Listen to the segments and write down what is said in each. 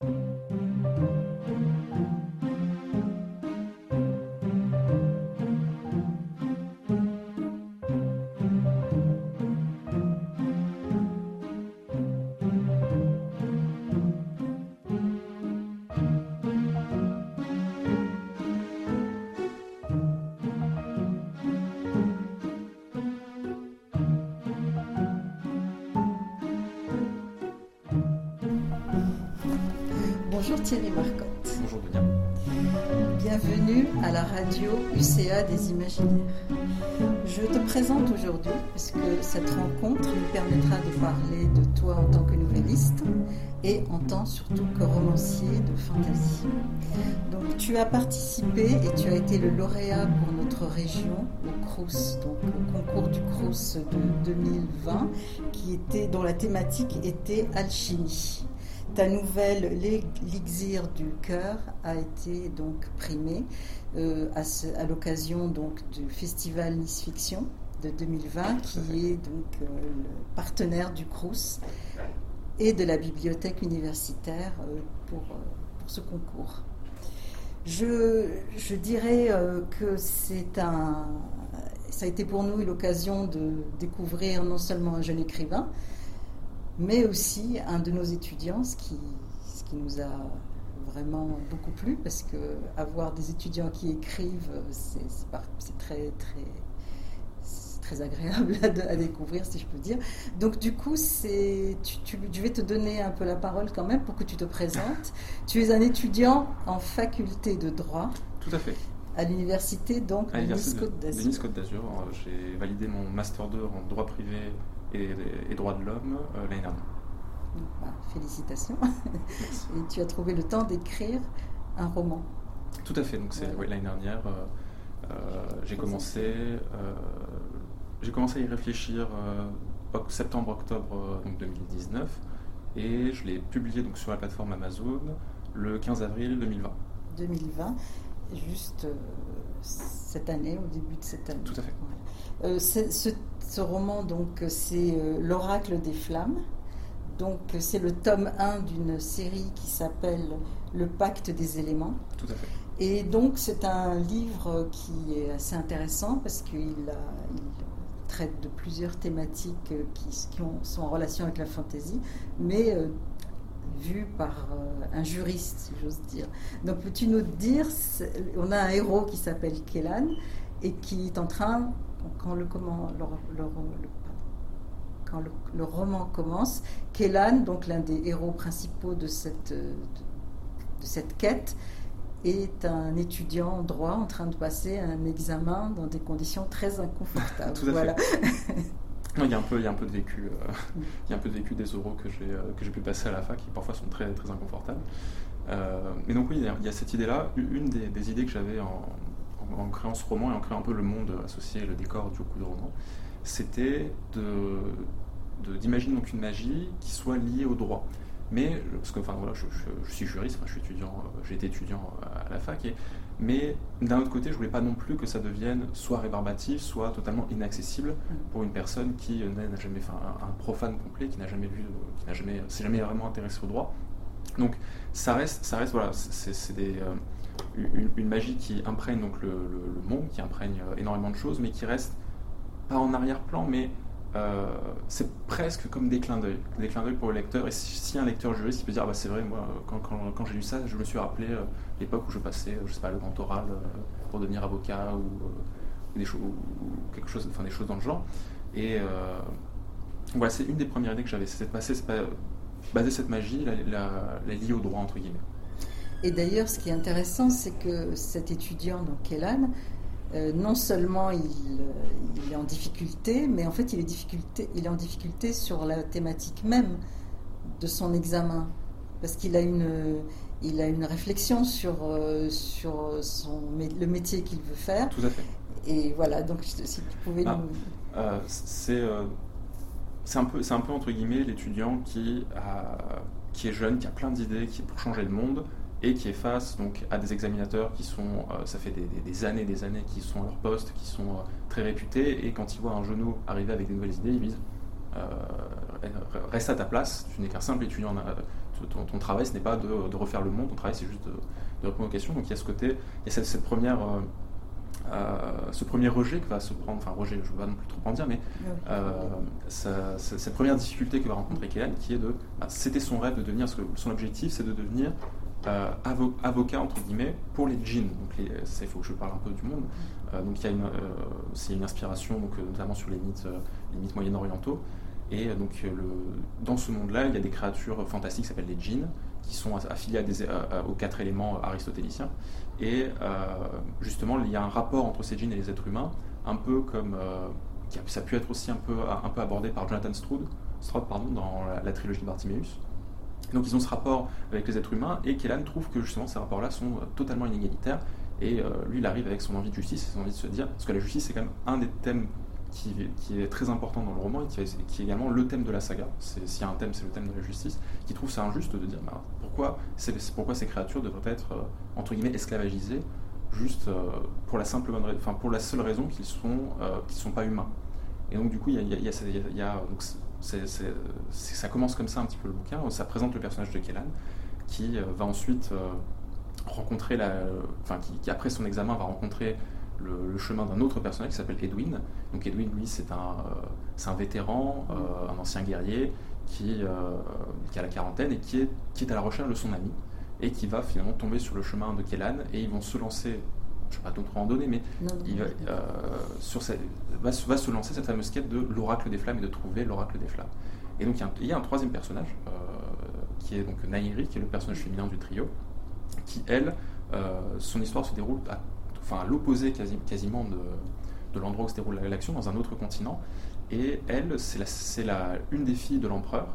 Bonjour UCA des Imaginaires. Je te présente aujourd'hui parce que cette rencontre nous permettra de parler de toi en tant que nouvelliste et en tant surtout que romancier de fantasy. Donc tu as participé et tu as été le lauréat pour notre région au Crous, donc au concours du Crous de 2020 qui était dont la thématique était alchimie. Ta nouvelle L'Exir du cœur a été donc primée euh, à, l'occasion donc du festival Nice Fiction de 2020 qui est donc euh, le partenaire du Crous et de la bibliothèque universitaire euh, pour, pour ce concours. Je, je dirais que c'est un, ça a été pour nous l'occasion de découvrir non seulement un jeune écrivain, mais aussi un de nos étudiants, ce qui, ce qui nous a vraiment beaucoup plu, parce que avoir des étudiants qui écrivent, c'est très, très, très agréable à, de- à découvrir, si je peux dire. Donc du coup, c'est, tu, tu- je vais te donner un peu la parole quand même pour que tu te présentes. Tu es un étudiant en faculté de droit Tout à fait. à l'université donc À de Nice l'université Côte de, de d'Azur. Nice d'Azur, euh, j'ai validé mon Master 2 en droit privé et, et droit de l'homme euh, l'année dernière. Donc, bah, félicitations. Merci. Et tu as trouvé le temps d'écrire un roman. Tout à fait. Donc c'est Ouais. l'année dernière, euh, euh, j'ai commencé, j'ai commencé à y réfléchir oc- septembre-octobre euh, donc 2019 et je l'ai publié donc sur la plateforme Amazon le 15 avril 2020. 2020, juste cette année, au début de cette année. Tout à fait. Voilà. Euh, ce, ce roman, donc, c'est euh, L'Oracle des Flammes. Donc, c'est le tome 1 d'une série qui s'appelle Le Pacte des éléments. Tout à fait. Et donc, c'est un livre qui est assez intéressant parce qu'il il traite de plusieurs thématiques euh, qui, qui ont- sont en relation avec la fantaisie, mais vues par euh, un juriste, si j'ose dire. Donc, peux-tu nous dire, on a un héros qui s'appelle Kellan et qui est en train, quand le, comment, le, le- le- quand le, roman commence, Kellan, donc l'un des héros principaux de cette, de- de cette quête, est un étudiant en droit en train de passer un examen dans des conditions très inconfortables. Tout à fait. voilà. Non, Il y, a un peu, il y a un peu de vécu, euh, il y a un peu de vécu des oraux que j'ai euh, que j'ai pu passer à la fac qui parfois sont très très inconfortables. Euh, mais donc oui, il y a- il y a cette idée-là. Une des, des idées que j'avais en, en- en créant ce roman et en créant un peu le monde associé, le décor du coup de roman, c'était de- d'imaginer donc une magie qui soit liée au droit. Mais parce que enfin voilà, je, je- je suis juriste, enfin, je suis étudiant, euh, été étudiant à la fac et mais d'un autre côté, je voulais pas non plus que ça devienne soit rébarbatif, soit totalement inaccessible pour une personne qui euh, n'a jamais, enfin, un, un profane complet, qui n'a jamais vu, euh, qui n'a jamais, s'est jamais vraiment intéressé au droit. Donc, ça reste, ça reste, voilà, c'est des, euh, une, une magie qui imprègne donc le, le- le monde, qui imprègne euh, énormément de choses, mais qui reste pas en arrière-plan, mais euh, c'est presque comme des clins d'œil, des clins d'œil pour le lecteur. Et si, un lecteur juriste, peut dire, ah bah c'est vrai, moi, quand, j'ai lu ça, je me suis rappelé euh, l'époque où je passais, euh, je sais pas, le grand oral pour devenir avocat ou des choses, quelque chose, enfin des choses dans le genre. Et voilà, c'est une des premières idées que j'avais, c'est de passer, baser cette magie, la, la, la lier au droit entre guillemets. Et d'ailleurs, ce qui est intéressant, c'est que cet étudiant, donc Kellan, euh, non seulement il, euh, il est en difficulté, mais en fait il est, difficulté, il est en difficulté sur la thématique même de son examen. Parce qu'il a une, il a une réflexion sur, euh, sur son, le métier qu'il veut faire. Tout à fait. Et voilà, donc si tu pouvais Ah. nous... Euh, c'est euh, c'est un peu c'est un peu entre guillemets l'étudiant qui a, qui est jeune, qui a plein d'idées, qui est pour changer le monde et qui est face donc à des examinateurs qui sont euh, ça fait des, des- des années des années qui sont à leur poste, qui sont euh, très réputés et quand ils voient un genou arriver avec des nouvelles idées, ils disent euh, reste à ta place, tu n'es qu'un simple étudiant, ton, travail, ce n'est pas de, refaire le monde, ton travail, c'est juste de, répondre aux questions. Donc il y a ce côté, il y a cette, première, ce premier rejet que va se prendre, enfin rejet, je ne vais pas non plus trop en dire, mais cette première difficulté que va rencontrer Kélan, qui est de, bah, c'était son rêve de devenir, son objectif, c'est de devenir euh, avocat entre guillemets pour les djinns. Donc il faut que je parle un peu du monde. Euh, donc il y a une, euh, inspiration notamment sur les mythes, les mythes moyen-orientaux. Et donc dans ce monde-là, il y a des créatures fantastiques qui s'appellent les djinns, qui sont affiliées à aux quatre éléments aristotéliciens. Et justement, il y a un rapport entre ces djinns et les êtres humains, un peu comme ça a pu être aussi un peu, un peu abordé par Jonathan Stroud, Stroud pardon, dans la, la trilogie de Bartiméus. Donc ils ont ce rapport avec les êtres humains et Kellan trouve que justement ces rapports-là sont euh, totalement inégalitaires et euh, lui il arrive avec son envie de justice son envie de se dire, parce que la justice c'est quand même un des thèmes qui, est très important dans le roman et qui, est également le thème de la saga. S'il y a un thème, c'est le thème de la justice, qui trouve ça injuste de dire bah, pourquoi, pourquoi ces créatures devraient être euh, entre guillemets esclavagisées juste pour la simple enfin pour la seule raison qu'ils sont sont pas humains. Et donc du coup il y a, ça commence comme ça un petit peu le bouquin. Ça présente le personnage de Kellan qui euh, va ensuite euh, rencontrer la, enfin qui, après son examen va rencontrer le, chemin d'un autre personnage qui s'appelle Edwin. Donc Edwin, lui, c'est un, euh, un vétéran, un ancien guerrier qui, qui a la quarantaine et qui est, qui est à la recherche de son ami et qui va finalement tomber sur le chemin de Kellan et ils vont se lancer je ne vais pas en donner, mais il va, euh, sur va, se lancer cette fameuse quête de l'oracle des flammes et de trouver l'oracle des flammes. Et donc il y, a un, troisième personnage, euh, qui est donc Nairi, qui est le personnage féminin du trio, qui, elle, euh, son histoire se déroule à, enfin, l'opposé quasiment de, de l'endroit où se déroule l'action, dans un autre continent. Et elle, c'est une des filles de l'empereur,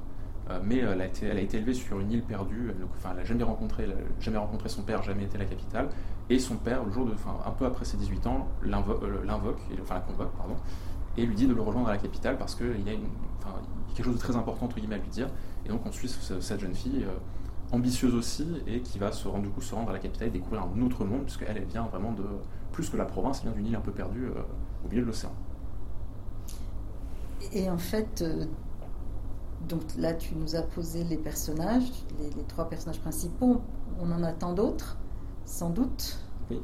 mais elle a, été, elle a, été, élevée sur une île perdue. Elle, enfin, n'a jamais rencontré, jamais rencontré son père, jamais été à la capitale. Et son père, le jour de, enfin, un peu après ses 18 ans, euh, l'invoque, enfin la convoque, pardon, et lui dit de le rejoindre à la capitale parce qu'il y, a quelque chose de très important entre guillemets à lui dire. Et donc on suit cette jeune fille, euh, ambitieuse aussi, et qui va se rendre, du coup, se rendre à la capitale et découvrir un autre monde, puisqu'elle elle vient vraiment de, plus que la province, elle vient d'une île un peu perdue euh, au milieu de l'océan. Et en fait, donc là tu nous as posé les personnages, les, les trois personnages principaux, on en attend d'autres sans doute. Oui.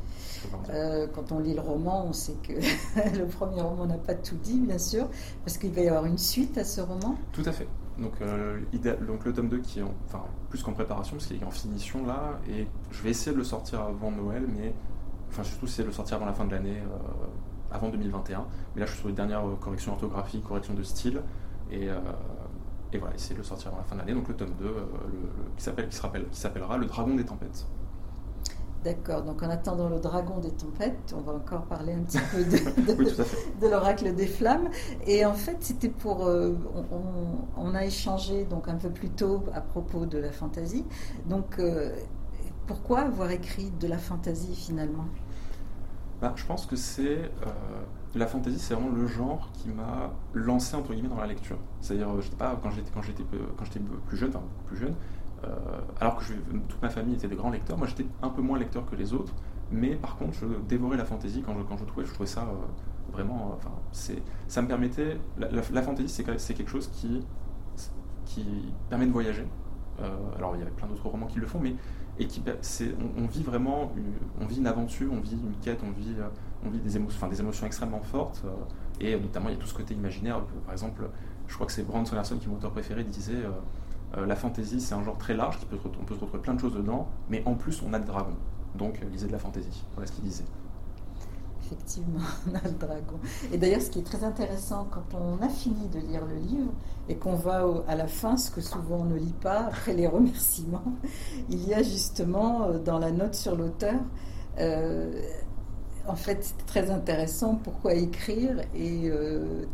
Euh, quand on lit le roman, on sait que le premier roman n'a pas tout dit, bien sûr, parce qu'il va y avoir une suite à ce roman. Tout à fait. Donc, euh, donc le tome 2 qui est enfin, plus qu'en préparation, parce qu'il est en finition là, et je vais essayer de le sortir avant Noël, mais enfin surtout essayer de le sortir avant la fin de l'année, euh, avant 2021. Mais là je suis sur les dernières corrections orthographiques, corrections de style, et, et voilà, essayer de le sortir avant la fin de l'année. Donc le tome 2, qui s'appellera Le Dragon des Tempêtes. D'accord, donc en attendant le dragon des tempêtes, on va encore parler un petit peu de, l'oracle des flammes. Et en fait, c'était pour. Euh, on, a échangé donc un peu plus tôt à propos de la fantaisie. Donc, euh, pourquoi avoir écrit de la fantaisie finalement? Bah, Je pense que c'est. Euh, la fantaisie, c'est vraiment le genre qui m'a lancé entre guillemets dans la lecture. C'est-à-dire, pas quand j'étais quand j'étais quand j'étais plus jeune, plus jeune, euh, alors que toute ma famille était des grands lecteurs, moi j'étais un peu moins lecteur que les autres, mais par contre je dévorais la fantaisie quand je, quand je trouvais, je trouvais ça euh, vraiment, euh, enfin, ça me permettait, la, la, fantaisie c'est quelque chose qui, qui permet de voyager. alors il y a plein d'autres romans qui le font, mais et qui, on, on, vit vraiment, on vit une aventure, on vit une quête, on vit, on vit des émotions, des extrêmement fortes, et notamment il y a tout ce côté imaginaire. Par exemple, je crois que c'est Brandon Sanderson qui est mon auteur préféré, disait euh, la fantasy, c'est un genre très large, qui peut, on peut se retrouver plein de choses dedans, mais en plus, on a le dragon. Donc, euh, lisez de la fantasy. Voilà ce qu'il disait. Effectivement, on a le dragon. Et d'ailleurs, ce qui est très intéressant, quand on a fini de lire le livre et qu'on va à la fin, ce que souvent on ne lit pas, les remerciements, il y a justement euh, dans la note sur l'auteur, en fait, c'est très intéressant pourquoi écrire et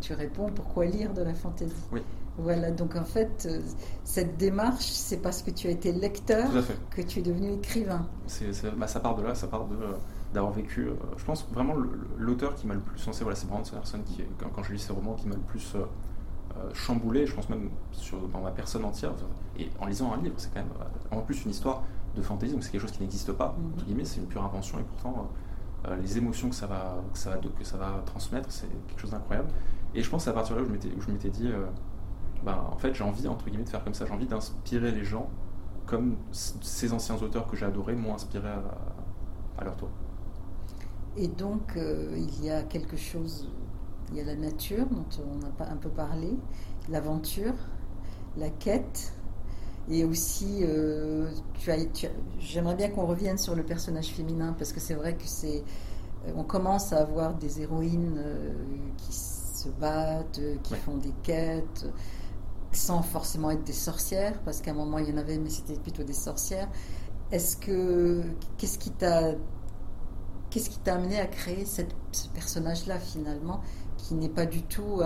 tu réponds pourquoi lire de la fantaisie. Oui. Voilà, donc en fait, euh, cette démarche, c'est parce que tu as été lecteur que tu es devenu écrivain. Bah, ça part de là, ça part de euh, d'avoir vécu. Euh, je pense vraiment l'auteur qui m'a le plus sensé, voilà, c'est Brandon Sanderson qui, quand, quand, je lis ses romans, qui m'a le plus chamboulé. Je pense même sur, dans ma personne entière. Et en lisant un livre, c'est quand même en plus une histoire de fantaisie, donc c'est quelque chose qui n'existe pas. Mm c'est une pure invention et pourtant. Les émotions que ça va, que ça que ça va transmettre, c'est quelque chose d'incroyable. Et je pense à partir de là où je m'étais dit, ben, en fait, j'ai envie, entre guillemets, de faire comme ça. J'ai envie d'inspirer les gens comme ces anciens auteurs que j'ai adorés m'ont inspiré à, leur tour. Et donc, euh, il y a quelque chose, il y a la nature dont on a un peu parlé, l'aventure, la quête, et aussi, euh, tu as, j'aimerais bien qu'on revienne sur le personnage féminin, parce que c'est vrai que c'est, euh, on commence à avoir des héroïnes qui se battent, qui font des quêtes, sans forcément être des sorcières, parce qu'à un moment il y en avait, mais c'était plutôt des sorcières. Est-ce que qu'est-ce qui t'a qu'est-ce qui t'a amené à créer cette, ce personnage-là finalement, qui n'est pas du tout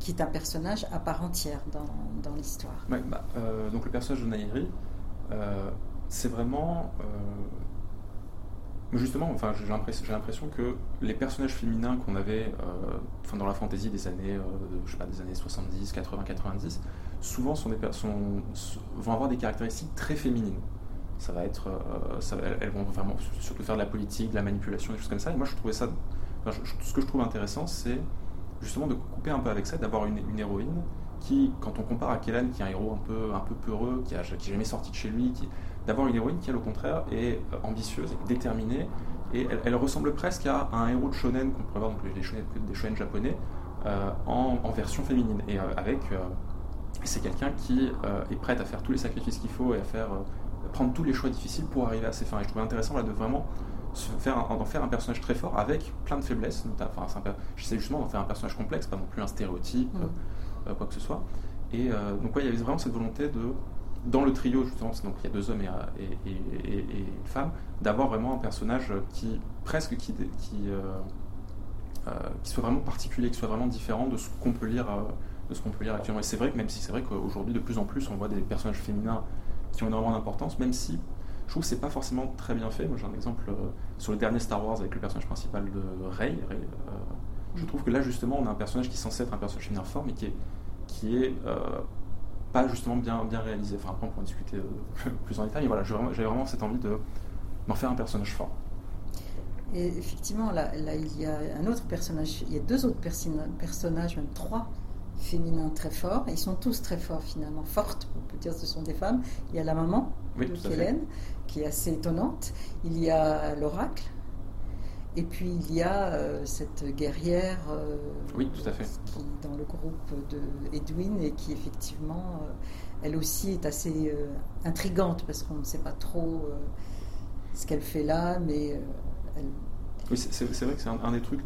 qui est un personnage à part entière dans, dans l'histoire bah, euh, Donc le personnage de Nairi, euh, c'est vraiment euh, justement, enfin, j'ai l'impression que les personnages féminins qu'on avait dans la fantaisie des années, je sais pas, des années 70, 80, 90, souvent sont des vont avoir des caractéristiques très féminines. Ça va être, euh, elles vont vraiment surtout faire de la politique, de la manipulation, des choses comme ça. Et moi, je trouvais ça, ce que je trouve intéressant, c'est justement de couper un peu avec ça, d'avoir une, héroïne qui, quand on compare à Kellan, qui est un héros un peu, un peu peureux, qui n'a jamais sorti de chez lui, d'avoir une héroïne qui, au contraire, est euh, ambitieuse, et déterminée, et elle, ressemble presque à un héros de shonen qu'on pourrait voir shonen, des shonen japonais, euh, en, version féminine, et avec c'est quelqu'un qui euh, est prêt à faire tous les sacrifices qu'il faut et à faire, euh, prendre tous les choix difficiles pour arriver à ses fins. Et je trouvais intéressant là, de vraiment faire en faire un personnage très fort avec plein de faiblesses. Enfin, J'essaie justement d'en faire un personnage complexe, pas non plus un stéréotype, mm. euh, quoi que ce soit. Et donc, ouais, il y avait vraiment cette volonté de, dans le trio, justement, donc il y a deux hommes et, et, une femme, d'avoir vraiment un personnage qui, presque, qui, qui, qui, soit vraiment particulier, qui soit vraiment différent de ce qu'on peut lire de ce qu'on peut lire actuellement. Et c'est vrai que même si c'est vrai qu'aujourd'hui, de plus en plus, on voit des personnages féminins qui ont énormément d'importance, même si je trouve que c'est pas forcément très bien fait. Moi, j'ai un exemple euh, sur le dernier Star Wars avec le personnage principal de Rey. Euh, je trouve que là, justement, on a un personnage qui est censé être un personnage féminin fort, mais qui est, qui est euh, pas justement bien, bien réalisé. Enfin, après, on pourra en discuter plus en détail. Mais voilà, j'avais vraiment cette envie de m'en faire un personnage fort. Et effectivement, là, là, il y a un autre personnage, il y a deux autres personnages, même trois féminin très fort. Ils sont tous très forts finalement, fortes, on peut dire que ce sont des femmes. Il y a la maman de Hélène, qui est assez étonnante. Il y a l'oracle. Et puis il y a euh, cette guerrière euh, oui, tout à fait. qui dans le groupe de Edwin et qui effectivement, euh, elle aussi est assez intrigante parce qu'on ne sait pas trop ce qu'elle fait là, mais elle... Oui, c'est vrai que c'est un, des trucs,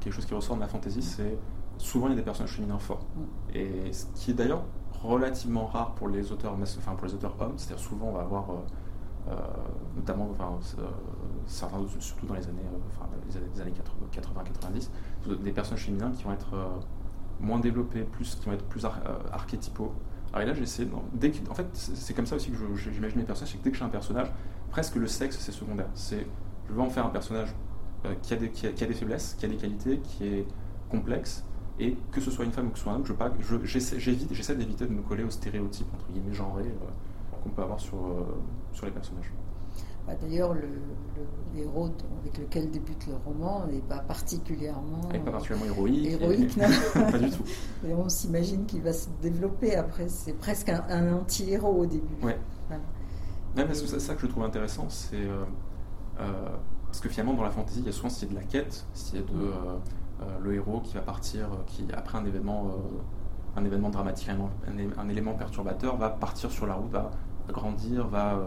quelque chose qui ressort de la fantaisie, c'est souvent il y a des personnages féminins forts. Mm. Et ce qui est d'ailleurs relativement rare pour les auteurs, enfin pour les auteurs hommes, c'est-à-dire souvent on va avoir, notamment, enfin, euh, surtout dans les années, enfin, les années 80-90, des personnages féminins qui vont être moins développés, plus, qui vont être plus archétypaux. Alors là, j'essaie, fait, c'est comme ça aussi que j'imagine les personnages, c'est que dès que j'ai un personnage, presque le sexe c'est secondaire. C'est, je veux en faire un personnage qui a, des, qui, a, des faiblesses, qui a des qualités, qui est complexe, et que ce soit une femme ou que ce soit un homme, je, j'essaie, j'essaie d'éviter de me coller aux stéréotypes entre guillemets genrés euh, qu'on peut avoir sur, euh, sur les personnages. Bah, d'ailleurs, le, héros avec lequel débute le roman n'est pas particulièrement, pas particulièrement héroïque. Héroïque, non. pas du tout. Et on s'imagine qu'il va se développer après. C'est presque un, anti-héros au début. Ouais. parce que c'est ça que je trouve intéressant, c'est euh, parce que finalement dans la fantasy, il y a souvent s'il y a de la quête, s'il y a de. Euh, le héros qui va partir, euh, qui après un événement, euh, un événement dramatique, un, élément perturbateur, va partir sur la route, va grandir, va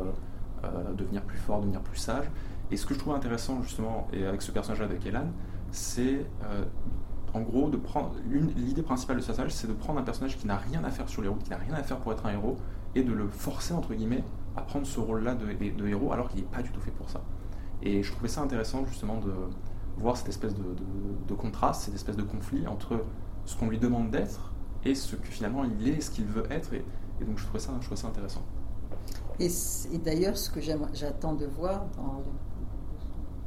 devenir plus fort, devenir plus sage. Et ce que je trouve intéressant justement, et avec ce personnage avec Elan, c'est en gros de prendre l'idée principale de ce personnage, c'est de prendre un personnage qui n'a rien à faire sur les routes, qui n'a rien à faire pour être un héros, et de le forcer entre guillemets à prendre ce rôle-là de, héros alors qu'il n'est pas du tout fait pour ça. Et je trouvais ça intéressant justement de, voir cette espèce de, contraste, cette espèce de conflit entre ce qu'on lui demande d'être et ce que finalement il est, ce qu'il veut être. Et, donc je trouvais ça, je ça intéressant. Et, d'ailleurs, ce que j'attends de voir dans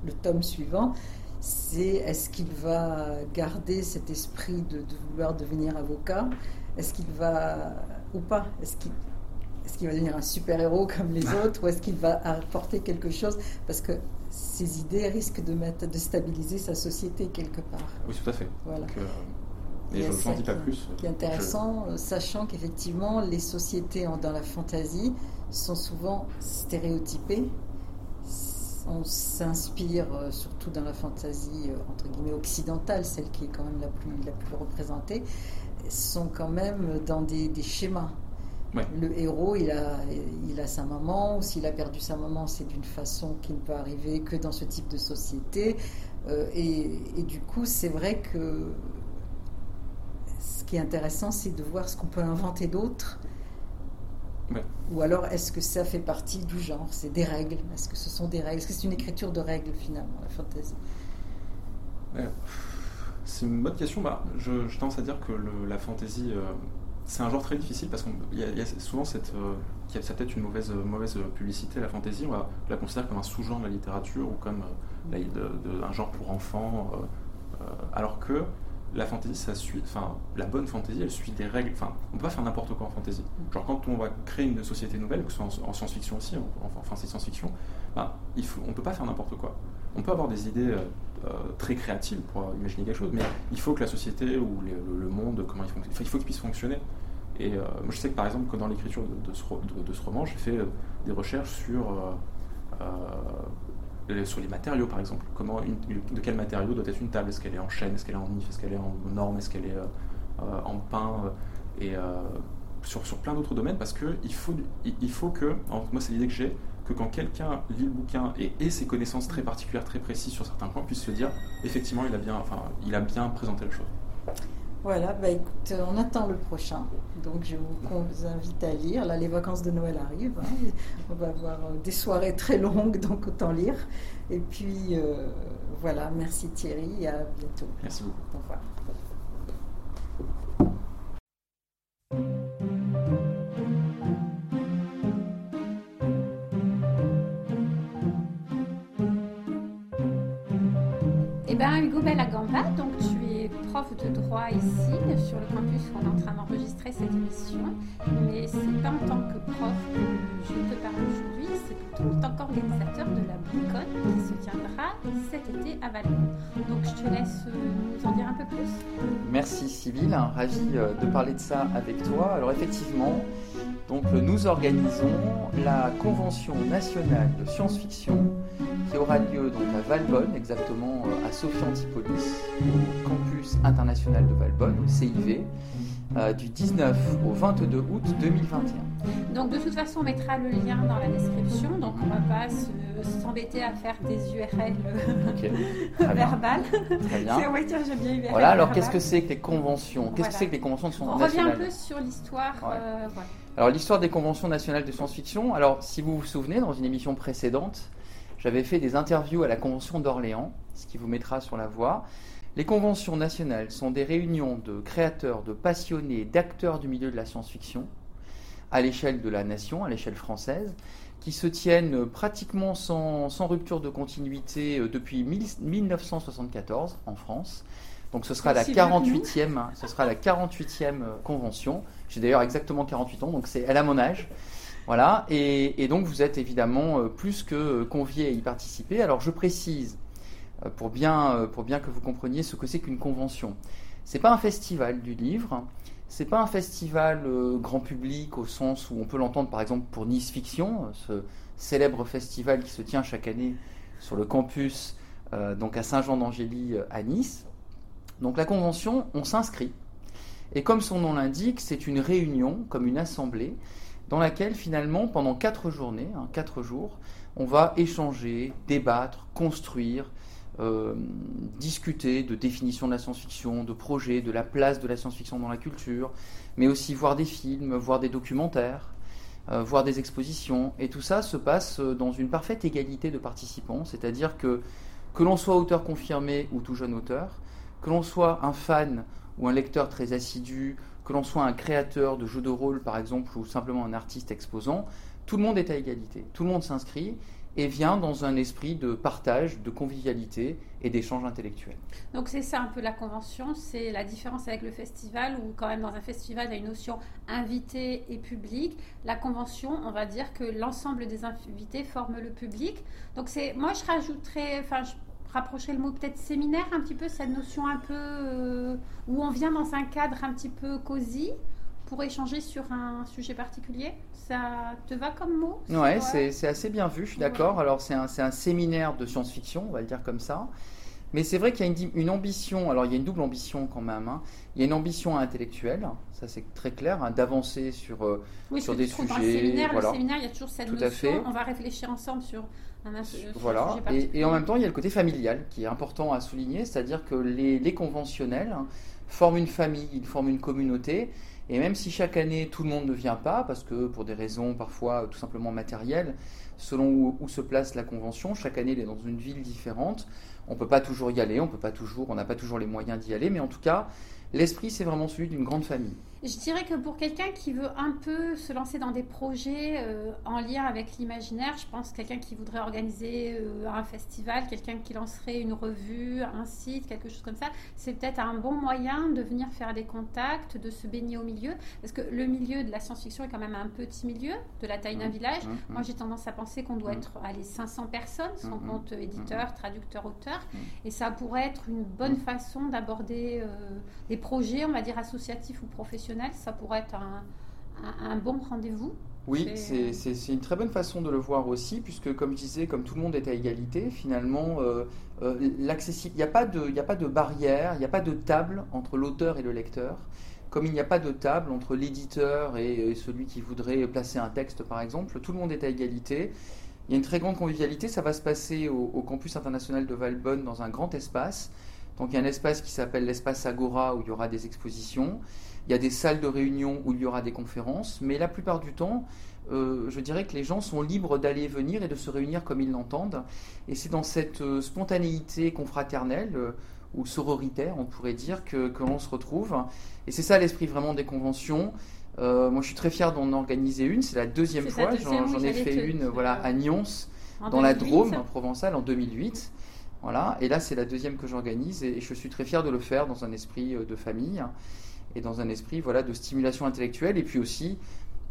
le, tome suivant, c'est est-ce qu'il va garder cet esprit de, vouloir devenir avocat? Est-ce qu'il va ou pas? Est-ce qu'il est va devenir un super-héros comme les autres? Ou est-ce qu'il va apporter quelque chose? Parce que ces idées risquent de, mettre, de stabiliser sa société quelque part. Oui, tout à fait. Voilà. Euh, et, je n'en dis pas plus. Qui est intéressant, euh, sachant qu'effectivement, les sociétés dans la fantasy sont souvent stéréotypés. On s'inspire, euh, surtout dans la fantasy entre guillemets occidentale, celle qui est quand même la plus, la plus représentée, sont quand même dans des, schémas. Le héros, il a, il a sa maman, ou s'il a perdu sa maman, c'est d'une façon qui ne peut arriver que dans ce type de société. et, et, du coup, c'est vrai que ce qui est intéressant, c'est de voir ce qu'on peut inventer d'autre. Ou alors, est-ce que ça fait partie du genre C'est des règles? Est-ce que ce sont des règles? Est-ce que c'est une écriture de règles, finalement, la fantaisie C'est une bonne question. Bah, je, je, tendance à dire que la fantaisie, euh, c'est un genre très difficile parce qu'il y, a souvent cette. Euh, qui a peut-être une mauvaise, mauvaise publicité, la fantaisie, on, la considère comme un sous-genre de la littérature ou comme euh, un genre pour enfants, alors que la fantasy, ça suit, enfin, la bonne fantasy, elle suit des règles. Enfin, on peut pas faire n'importe quoi en fantasy. Genre, quand on va créer une société nouvelle, que ce soit en, science-fiction aussi, enfin, c'est science-fiction, ben, il faut, on peut pas faire n'importe quoi. On peut avoir des idées euh, euh, très créatives pour imaginer quelque chose, mais il faut que la société ou le, monde, comment il fonctionne, il faut qu'il puisse fonctionner. Et euh, je sais que par exemple, que dans l'écriture de, ce, roman, j'ai fait des recherches sur sur les matériaux, par exemple. Comment de quel matériau doit être une table? Est-ce qu'elle est en chêne? Est-ce qu'elle est en nif? Est-ce qu'elle est en norme Est-ce qu'elle est euh, euh, en pain euh, Et sur, plein d'autres domaines, parce qu'il faut, il faut que, moi c'est l'idée que j'ai, que quand quelqu'un lit le bouquin et ait ses connaissances très particulières, très précises sur certains points, puisse se dire, effectivement, il a bien, il a bien présenté la chose. Voilà, bah écoute, on attend le prochain. Donc je vous invite à lire. Là, les vacances de Noël arrivent. Hein. On va avoir euh, des soirées très longues, donc autant lire. Et puis euh, voilà, merci Thierry et à bientôt. Merci beaucoup. Au revoir. Eh bien, Hugo Bellagamba, donc tu prof de droit ici, sur le campus où on est en train d'enregistrer cette émission. Mais c'est pas en tant que prof que je te parle aujourd'hui, c'est plutôt en tant qu'organisateur de la BouCon qui se tiendra cet été à Valon. Donc je te laisse euh, nous en dire un peu plus. Merci Sybille, ravi euh, de parler de ça avec toi. Alors effectivement, donc nous organisons la convention nationale de science-fiction qui aura lieu donc à Valbonne, exactement euh, à Sophie Antipolis, au campus international de Valbonne, au CIV, euh, du 19 au 22 août 2021. Donc de toute façon, on mettra le lien dans la description, donc on ne va pas s'embêter à faire des URL euh, verbales. Très bien. j'ai bien URL voilà, alors qu'est-ce que c'est que les conventions? Qu'est-ce que c'est que les conventions de On revient un peu sur l'histoire. Alors l'histoire des conventions nationales de science-fiction, alors si vous vous souvenez, dans une émission précédente, j'avais fait des interviews à la Convention d'Orléans, ce qui vous mettra sur la voie. Les conventions nationales sont des réunions de créateurs, de passionnés, d'acteurs du milieu de la science-fiction, à l'échelle de la nation, à l'échelle française, qui se tiennent pratiquement sans, rupture de continuité euh, depuis 1974 en France. Donc ce sera, la 48e, hein, ce sera la 48e euh, convention. J'ai d'ailleurs exactement 48 ans, donc c'est elle a mon âge. Voilà, et, donc vous êtes évidemment euh, plus que conviés à y participer. Alors je précise, euh, pour bien, euh, que vous compreniez ce que c'est qu'une convention. C'est pas un festival du livre, c'est pas un festival grand public au sens où on peut l'entendre par exemple pour Nice Fiction, ce célèbre festival qui se tient chaque année sur le campus donc à Saint-Jean d'Angély à Nice. Donc la convention, on s'inscrit. Et comme son nom l'indique, c'est une réunion, comme une assemblée, dans laquelle finalement, pendant quatre journées, hein, quatre jours, on va échanger, débattre, construire, euh, discuter de définition de la science-fiction, de projets, de la place de la science-fiction dans la culture, mais aussi voir des films, voir des documentaires, euh, voir des expositions. Et tout ça se passe euh, dans une parfaite égalité de participants, c'est-à-dire que que l'on soit auteur confirmé ou tout jeune auteur, que l'on soit un fan ou un lecteur très assidu que l'on soit un créateur de jeux de rôle par exemple ou simplement un artiste exposant, tout le monde est à égalité, tout le monde s'inscrit et vient dans un esprit de partage, de convivialité et d'échange intellectuel. Donc c'est ça un peu la convention, c'est la différence avec le festival où quand même dans un festival il y a une notion invité et public. La convention, on va dire que l'ensemble des invités forment le public. Donc c'est moi je rajouterais, enfin je rapprocher le mot peut-être séminaire, un petit peu cette notion un peu euh, où on vient dans un cadre un petit peu cosy pour échanger sur un sujet particulier. Ça te va comme mot Ouais, c'est assez bien vu, je suis d'accord. Alors c'est un, un, séminaire de science-fiction, on va le dire comme ça. Mais c'est vrai qu'il y a une, une, ambition, alors il y a une double ambition quand même. Hein. Il y a une ambition intellectuelle, ça c'est très clair, hein, d'avancer sur, euh, sur des sujets. Dans le séminaire, le séminaire, il y a toujours cette Tout notion, on va réfléchir ensemble sur un, voilà. et, et, en même temps, il y a le côté familial qui est important à souligner, c'est-à-dire que les, les conventionnels forment une famille, ils forment une communauté. Et même si chaque année tout le monde ne vient pas, parce que pour des raisons parfois tout simplement matérielles, selon où, où se place la convention, chaque année elle est dans une ville différente, on peut pas toujours y aller, on peut pas toujours, on n'a pas toujours les moyens d'y aller, mais en tout cas, l'esprit c'est vraiment celui d'une grande famille. Je dirais que pour quelqu'un qui veut un peu se lancer dans des projets euh, en lien avec l'imaginaire, je pense quelqu'un qui voudrait organiser euh, un festival, quelqu'un qui lancerait une revue, un site, quelque chose comme ça, c'est peut-être un bon moyen de venir faire des contacts, de se baigner au milieu, parce que le milieu de la science-fiction est quand même un petit milieu, de la taille d'un mmh. village. Mmh. Moi, j'ai tendance à penser qu'on doit mmh. être à les 500 personnes, sans compte éditeur, traducteur, auteur, et ça pourrait être une bonne façon d'aborder euh, des projets, on va dire associatifs ou professionnels ça pourrait être un, bon rendez-vous. Oui, c'est une très bonne façon de le voir aussi, puisque comme je disais, comme tout le monde est à égalité, finalement, euh, euh, il n'y a, pas de, a pas de barrière, il n'y a pas de table entre l'auteur et le lecteur, comme il n'y a pas de table entre l'éditeur et, celui qui voudrait placer un texte, par exemple, tout le monde est à égalité. Il y a une très grande convivialité, ça va se passer au, au campus international de Valbonne dans un grand espace. Donc il y a un espace qui s'appelle l'espace Agora où il y aura des expositions. Il y a des salles de réunion où il y aura des conférences, mais la plupart du temps, euh, je dirais que les gens sont libres d'aller et venir et de se réunir comme ils l'entendent. Et c'est dans cette euh, spontanéité confraternelle euh, ou sororitaire, on pourrait dire, que, l'on se retrouve. Et c'est ça l'esprit vraiment des conventions. moi, je suis très fier d'en organiser une. C'est la deuxième fois. J'en ai fait une voilà, à Nyons, dans la Drôme provençale, en 2008. Voilà. Et là, c'est la deuxième que j'organise et, je suis très fier de le faire dans un esprit de famille et dans un esprit voilà, de stimulation intellectuelle, et puis aussi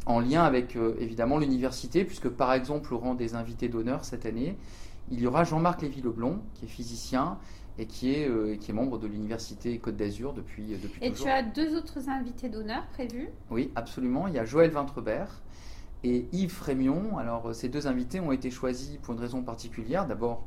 en lien avec euh, évidemment l'université, puisque par exemple au rang des invités d'honneur cette année, il y aura Jean-Marc Lévy-Leblon, qui est physicien et qui est, euh, qui est membre de l'université Côte d'Azur depuis, euh, depuis et toujours. Et tu as deux autres invités d'honneur prévus? Oui, absolument. Il y a Joël Vintrebert et Yves Frémion. Alors ces deux invités ont été choisis pour une raison particulière. D'abord,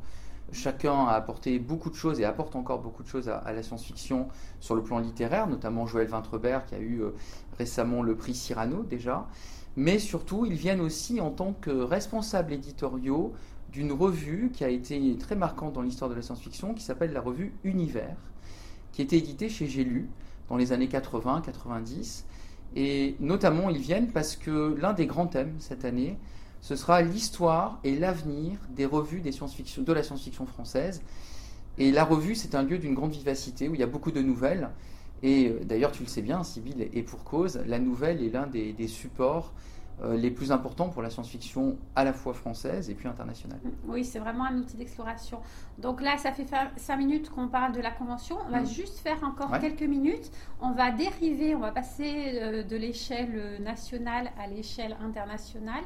Chacun a apporté beaucoup de choses et apporte encore beaucoup de choses à, la science-fiction sur le plan littéraire, notamment Joël Vintrebert qui a eu euh, récemment le prix Cyrano déjà. Mais surtout, ils viennent aussi en tant que responsables éditoriaux d'une revue qui a été très marquante dans l'histoire de la science-fiction, qui s'appelle la revue Univers, qui été éditée chez J'ai dans les années 80-90. Et notamment, ils viennent parce que l'un des grands thèmes cette année, ce sera l'histoire et l'avenir des revues des science-fiction, de la science-fiction française. Et la revue, c'est un lieu d'une grande vivacité où il y a beaucoup de nouvelles. Et euh, d'ailleurs, tu le sais bien, Sybille, et pour cause, la nouvelle est l'un des, supports euh, les plus importants pour la science-fiction à la fois française et puis internationale. Oui, c'est vraiment un outil d'exploration. Donc là, ça fait cinq minutes qu'on parle de la convention. On va mm. juste faire encore quelques minutes. On va dériver, on va passer euh, de l'échelle nationale à l'échelle internationale.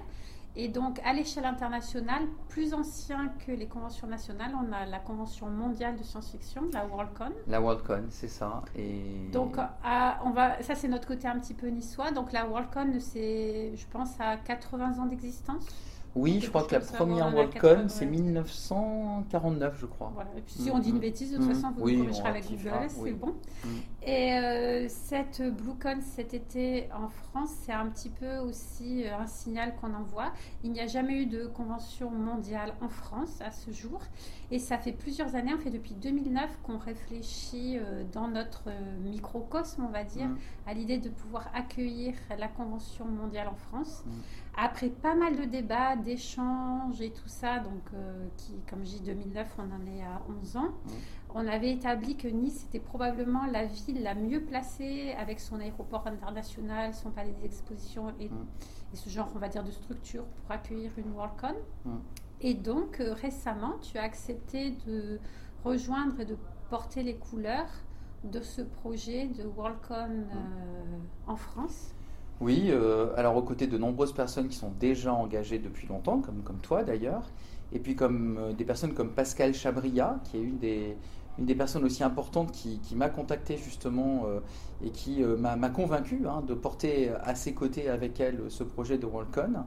Et donc, à l'échelle internationale, plus ancien que les conventions nationales, on a la Convention mondiale de science-fiction, la Worldcon. La Worldcon, c'est ça. Et... Donc, on va, ça, c'est notre côté un petit peu niçois. Donc, la Worldcon, c'est, je pense, à 80 ans d'existence. Oui, je crois que la première Worldcon, c'est 1949, je crois. Voilà. Et puis, si on dit une bêtise, de toute mm. façon, vous oui, corrigerez avec Google, c'est bon. Mm. Et euh, cette BlueCon cet été en France, c'est un petit peu aussi euh, un signal qu'on envoie. Il n'y a jamais eu de convention mondiale en France à ce jour. Et ça fait plusieurs années, en fait depuis 2009, qu'on réfléchit euh, dans notre microcosme, on va dire, mm. À l'idée de pouvoir accueillir la convention mondiale en France. Après pas mal de débats, d'échanges et tout ça, donc qui, comme je dis, 2009, on en est à 11 ans on avait établi que Nice était probablement la ville la mieux placée avec son aéroport international, son palais des expositions et, mm. ce genre, on va dire, de structure pour accueillir une Worldcon. Mm. Et donc, euh, récemment, tu as accepté de rejoindre et de porter les couleurs de ce projet de Worldcon euh, en France. Oui, euh, alors aux côtés de nombreuses personnes qui sont déjà engagées depuis longtemps, comme, comme toi d'ailleurs, et puis comme des personnes comme Pascal Chabria, qui est une des, une des personnes aussi importantes qui, m'a contacté justement et qui m'a convaincu hein, de porter à ses côtés avec elle ce projet de WorldCon,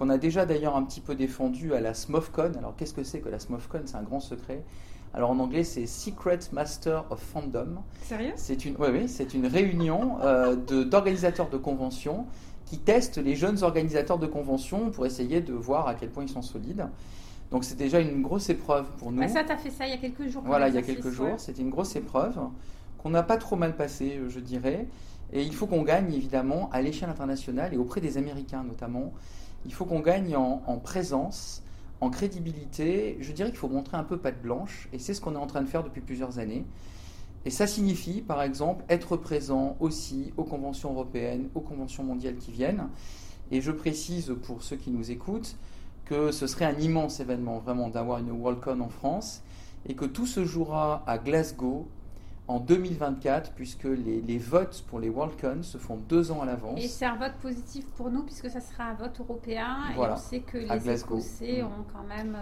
qu'on a déjà d'ailleurs un petit peu défendu à la SMOFCon. Alors qu'est-ce que c'est que la SMOFCon? C'est un grand secret. Alors en anglais, c'est Secret Master of Fandom. Sérieux? C'est une, oui, c'est une réunion euh, d'organisateurs de, conventions qui testent les jeunes organisateurs de conventions pour essayer de voir à quel point ils sont solides. Donc c'est déjà une grosse épreuve pour nous. Ah, ça, tu as fait ça il y a quelques jours. Voilà, il y a quelques jours. C'était une grosse épreuve qu'on n'a pas trop mal passée, je dirais. Et il faut qu'on gagne évidemment à l'échelle internationale et auprès des Américains notamment. Il faut qu'on gagne en, en présence en crédibilité, je dirais qu'il faut montrer un peu patte blanche, et c'est ce qu'on est en train de faire depuis plusieurs années. Et ça signifie, par exemple, être présent aussi aux conventions européennes, aux conventions mondiales qui viennent. Et je précise pour ceux qui nous écoutent que ce serait un immense événement vraiment d'avoir une Worldcon en France et que tout se jouera à Glasgow en 2024, puisque les, votes pour les WorldCon se font deux ans à l'avance. Et c'est un vote positif pour nous, puisque ça sera un vote européen. Et on sait que les Écossais mm. ont quand même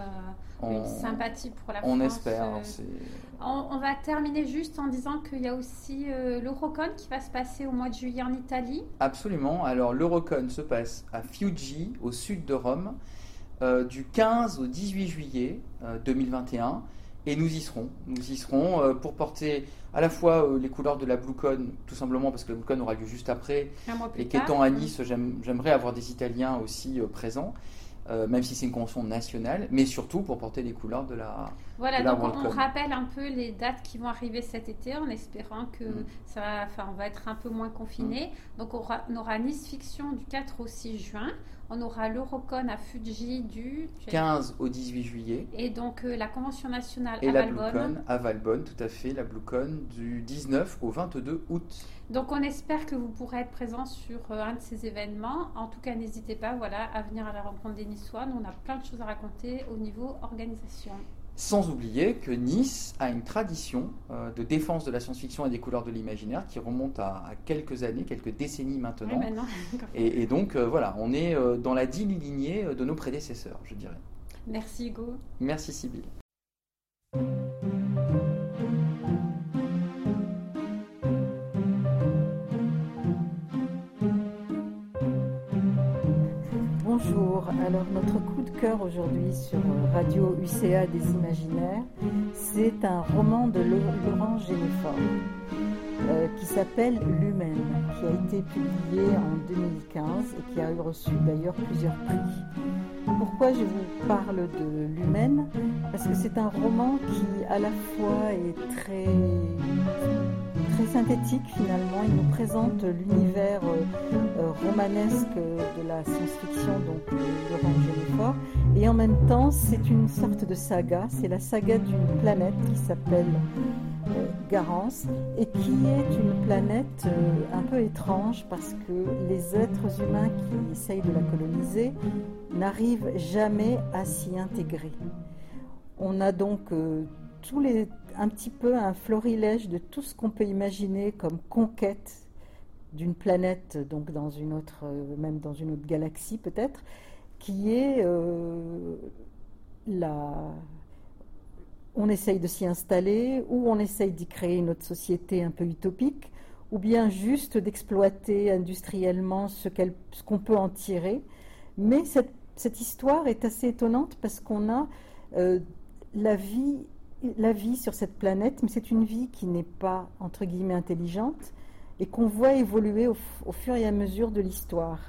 euh, une sympathie pour la France. On espère. Euh, on, va terminer juste en disant qu'il y a aussi euh, l'Eurocon qui va se passer au mois de juillet en Italie. Absolument. Alors l'Eurocon se passe à Fiuggi, au sud de Rome, du 15 au 18 juillet 2021. Et nous y serons. Nous y serons euh, pour porter à la fois euh, les couleurs de la BlueCon, tout simplement parce que la BlueCon aura lieu juste après. et qu'étant à Nice, j'aimerais avoir des Italiens aussi euh, présents. même si c'est une convention nationale, mais surtout pour porter les couleurs de la. Voilà, donc on, rappelle un peu les dates qui vont arriver cet été en espérant que mm. ça va, enfin, on va être un peu moins confiné. Mm. Donc on aura, on aura, Nice Fiction du 4 au 6 juin. On aura l'Eurocon à Fuji du 15 au 18 juillet. Et donc euh, la convention nationale et à la Valbonne. à Valbonne, tout à fait, la BlueCon du 19 au 22 août. Donc on espère que vous pourrez être présent sur euh, un de ces événements. En tout cas, n'hésitez pas voilà, à venir à la rencontre des Niçois. Nous, on a plein de choses à raconter au niveau organisation. Sans oublier que Nice a une tradition euh, de défense de la science-fiction et des couleurs de l'imaginaire qui remonte à, quelques années, quelques décennies maintenant. et, donc euh, voilà, on est euh, dans la digne lignée de nos prédécesseurs, je dirais. Merci Hugo. Merci Sybille. Alors notre coup de cœur aujourd'hui sur Radio UCA des Imaginaires, c'est un roman de Laurent Généfort euh, qui s'appelle L'Humaine, qui a été publié en 2015 et qui a reçu d'ailleurs plusieurs prix. Pourquoi je vous parle de L'Humaine? Parce que c'est un roman qui à la fois est très très synthétique finalement. Il nous présente l'univers euh, euh, romanesque de la science-fiction, donc euh, de Laurent et en même temps c'est une sorte de saga. C'est la saga d'une planète qui s'appelle Garance et qui est une planète un peu étrange parce que les êtres humains qui essayent de la coloniser n'arrivent jamais à s'y intégrer. On a donc tous les un petit peu un florilège de tout ce qu'on peut imaginer comme conquête d'une planète, donc dans une autre, euh, même dans une autre galaxie peut-être, qui est euh, la. On essaye de s'y installer, ou on essaye d'y créer une autre société un peu utopique, ou bien juste d'exploiter industriellement ce qu'on peut en tirer. Mais cette, cette, histoire est assez étonnante parce qu'on a euh, la vie la vie sur cette planète, mais c'est une vie qui n'est pas, entre guillemets, intelligente et qu'on voit évoluer au, fur et à mesure de l'histoire.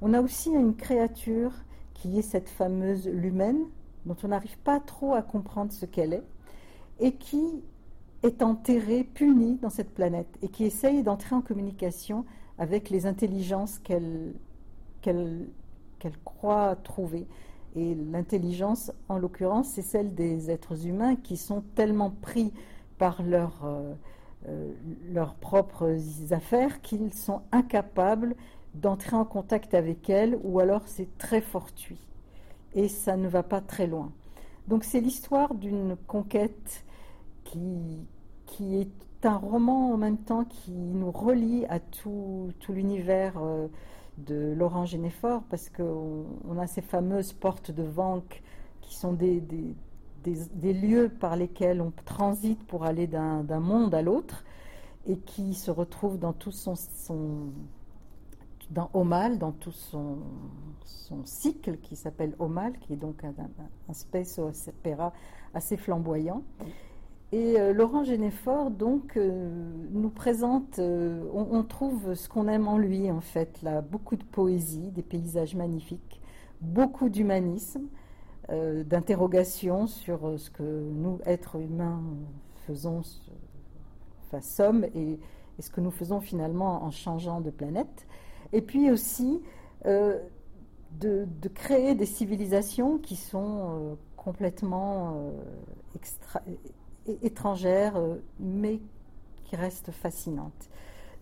On a aussi une créature qui est cette fameuse lumène, dont on n'arrive pas trop à comprendre ce qu'elle est, et qui est enterrée, punie dans cette planète, et qui essaye d'entrer en communication avec les intelligences qu'elle croit trouver. Et l'intelligence, en l'occurrence, c'est celle des êtres humains qui sont tellement pris par euh, euh, leurs propres affaires qu'ils sont incapables d'entrer en contact avec elles, ou alors c'est très fortuit. Et ça ne va pas très loin. Donc c'est l'histoire d'une conquête qui, qui est un roman en même temps qui nous relie à tout, tout l'univers. Euh, de Laurent Généfort, parce qu'on on a ces fameuses portes de Vanque qui sont des, des, lieux par lesquels on transite pour aller d'un monde à l'autre et qui se retrouve dans tout son, dans Omal, dans tout son, son cycle qui s'appelle Omal, qui est donc un, un opéra assez flamboyant. Et euh, Laurent Généfort, donc, euh, nous présente, euh, on, trouve ce qu'on aime en lui, en fait, là, beaucoup de poésie, des paysages magnifiques, beaucoup d'humanisme, d'interrogation sur ce que nous, êtres humains, faisons, enfin, sommes, et, ce que nous faisons finalement en changeant de planète. Et puis aussi de, de, créer des civilisations qui sont complètement extra étrangère, euh, mais qui reste fascinante.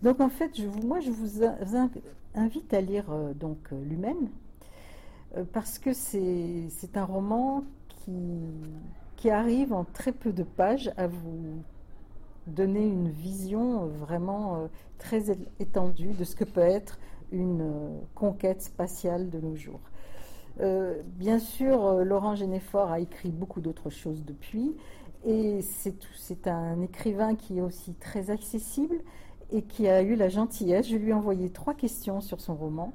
Donc en fait, moi, je vous invite à lire euh, donc euh, L'Humaine, parce que c'est un roman qui, qui arrive en très peu de pages à vous donner une vision vraiment très étendue de ce que peut être une conquête spatiale de nos jours. bien sûr, Laurent Généfort a écrit beaucoup d'autres choses depuis, et c'est un écrivain qui est aussi très accessible et qui a eu la gentillesse. Je lui ai envoyé trois questions sur son roman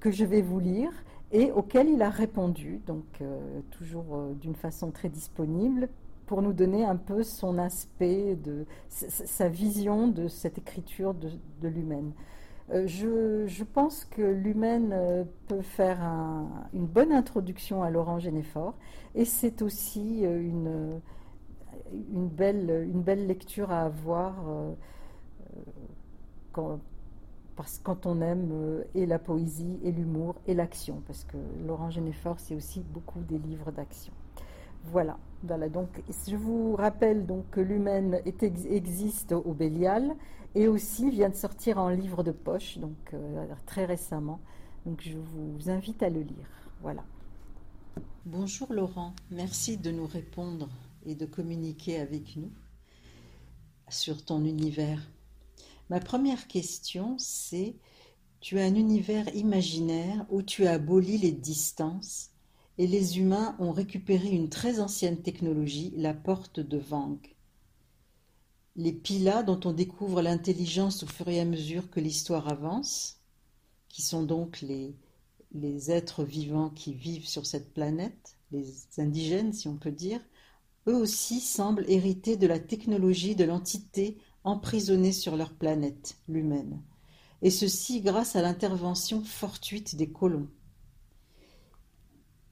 que je vais vous lire et auxquelles il a répondu, donc euh, toujours euh, d'une façon très disponible, pour nous donner un peu son aspect, de, sa vision de cette écriture de, l'humaine. Euh, je, pense que l'humaine peut faire une bonne introduction à Laurent Généfort et c'est aussi une une belle, une belle lecture à avoir euh, euh, quand, parce, quand on aime euh, et la poésie et l'humour et l'action, parce que Laurent Généfort, c'est aussi beaucoup des livres d'action. Voilà, voilà. Donc, je vous rappelle donc que l'humaine existe au Bélial et aussi vient de sortir en livre de poche, donc très récemment. Donc, je vous invite à le lire. Voilà. Bonjour Laurent, merci de nous répondre et de communiquer avec nous sur ton univers. Ma première question, c'est tu as un univers imaginaire où tu as aboli les distances et les humains ont récupéré une très ancienne technologie, la porte de Wang. Les pilas dont on découvre l'intelligence au fur et à mesure que l'histoire avance, qui sont donc les, les êtres vivants qui vivent sur cette planète, les indigènes si on peut dire, eux aussi semblent hériter de la technologie de l'entité emprisonnée sur leur planète, l'humaine, et ceci grâce à l'intervention fortuite des colons.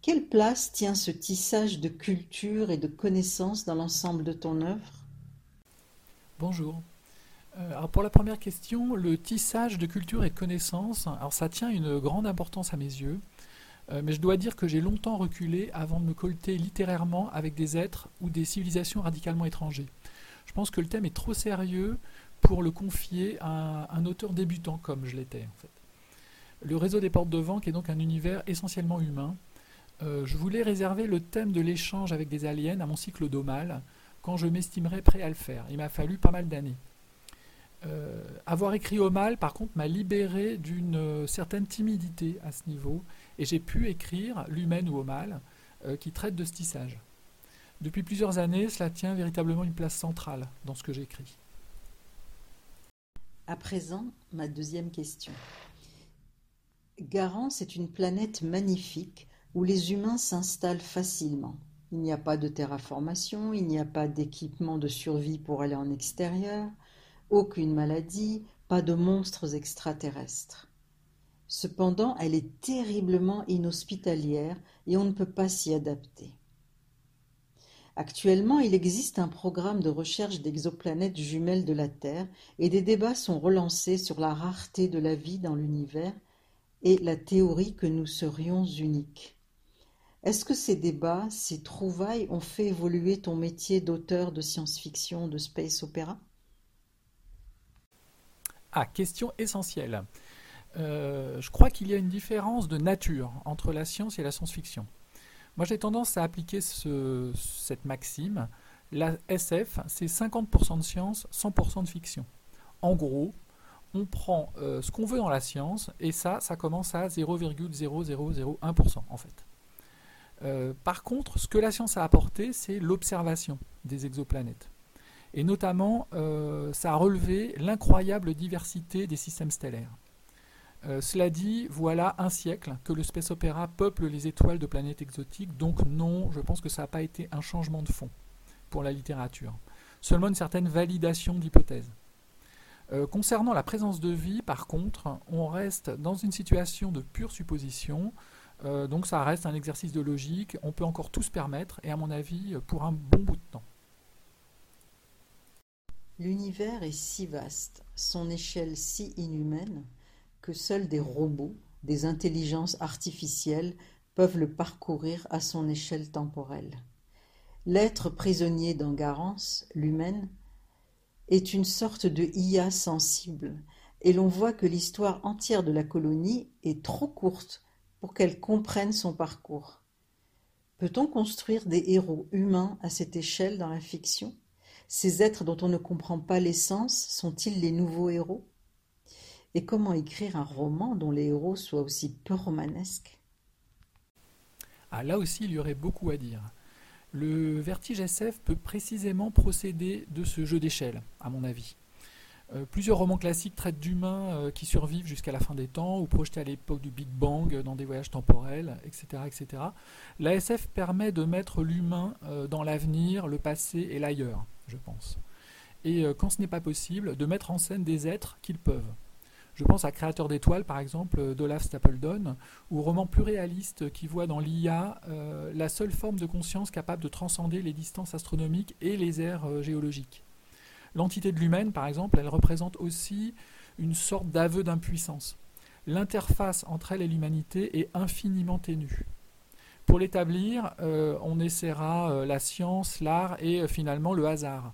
Quelle place tient ce tissage de culture et de connaissances dans l'ensemble de ton œuvre? Bonjour. Euh, pour la première question, le tissage de culture et de connaissances, alors ça tient une grande importance à mes yeux. Euh, mais je dois dire que j'ai longtemps reculé avant de me colter littérairement avec des êtres ou des civilisations radicalement étrangers. Je pense que le thème est trop sérieux pour le confier à un auteur débutant comme je l'étais en fait. Le réseau des portes de vent qui est donc un univers essentiellement humain. Euh, je voulais réserver le thème de l'échange avec des aliens à mon cycle d'Omal quand je m'estimerais prêt à le faire. Il m'a fallu pas mal d'années. Euh, avoir écrit Omal, par contre, m'a libéré d'une certaine timidité à ce niveau et j'ai pu écrire L'humaine ou au mal, euh, qui traite de ce tissage. Depuis plusieurs années, cela tient véritablement une place centrale dans ce que j'écris. À présent, ma deuxième question. Garance est une planète magnifique où les humains s'installent facilement. Il n'y a pas de terraformation, il n'y a pas d'équipement de survie pour aller en extérieur, aucune maladie, pas de monstres extraterrestres. Cependant, elle est terriblement inhospitalière et on ne peut pas s'y adapter. Actuellement, il existe un programme de recherche d'exoplanètes jumelles de la Terre et des débats sont relancés sur la rareté de la vie dans l'univers et la théorie que nous serions uniques. Est-ce que ces débats, ces trouvailles ont fait évoluer ton métier d'auteur de science-fiction, de space opéra? Ah, question essentielle. Euh, je crois qu'il y a une différence de nature entre la science et la science-fiction. Moi, j'ai tendance à appliquer cette maxime. La SF, c'est 50% de science, 100% de fiction. En gros, on prend euh, ce qu'on veut dans la science, et ça, ça commence à 0,0001% en fait. Euh, par contre, ce que la science a apporté, c'est l'observation des exoplanètes. Et notamment, ça a relevé l'incroyable diversité des systèmes stellaires. Euh, cela dit, voilà un siècle que le space opéra peuple les étoiles de planètes exotiques, donc non, je pense que ça n'a pas été un changement de fond pour la littérature, seulement une certaine validation d'hypothèses. Euh, concernant la présence de vie, par contre, on reste dans une situation de pure supposition, euh, donc ça reste un exercice de logique, on peut encore tout se permettre, et à mon avis, pour un bon bout de temps. L'univers est si vaste, son échelle si inhumaine, que seuls des robots, des intelligences artificielles peuvent le parcourir à son échelle temporelle. L'être prisonnier d'Angarance, l'humaine, est une sorte de IA sensible, et l'on voit que l'histoire entière de la colonie est trop courte pour qu'elle comprenne son parcours. Peut-on construire des héros humains à cette échelle dans la fiction? Ces êtres dont on ne comprend pas l'essence sont-ils les nouveaux héros? Et comment écrire un roman dont les héros soient aussi peu romanesques? Ah, Là aussi, il y aurait beaucoup à dire. Le vertige SF peut précisément procéder de ce jeu d'échelle, à mon avis. Euh, plusieurs romans classiques traitent d'humains euh, qui survivent jusqu'à la fin des temps ou projetés à l'époque du Big Bang euh, dans des voyages temporels, etc. etc. La SF permet de mettre l'humain dans l'avenir, le passé et l'ailleurs, je pense. Et quand ce n'est pas possible, de mettre en scène des êtres qu'ils peuvent. Je pense à Créateur d'étoiles, par exemple, d'Olaf Stapledon, ou roman plus réaliste qui voit dans l'IA euh, la seule forme de conscience capable de transcender les distances astronomiques et les aires euh, géologiques. L'entité de l'humaine, par exemple, elle représente aussi une sorte d'aveu d'impuissance. L'interface entre elle et l'humanité est infiniment ténue. Pour l'établir, euh, on essaiera la science, l'art et finalement le hasard.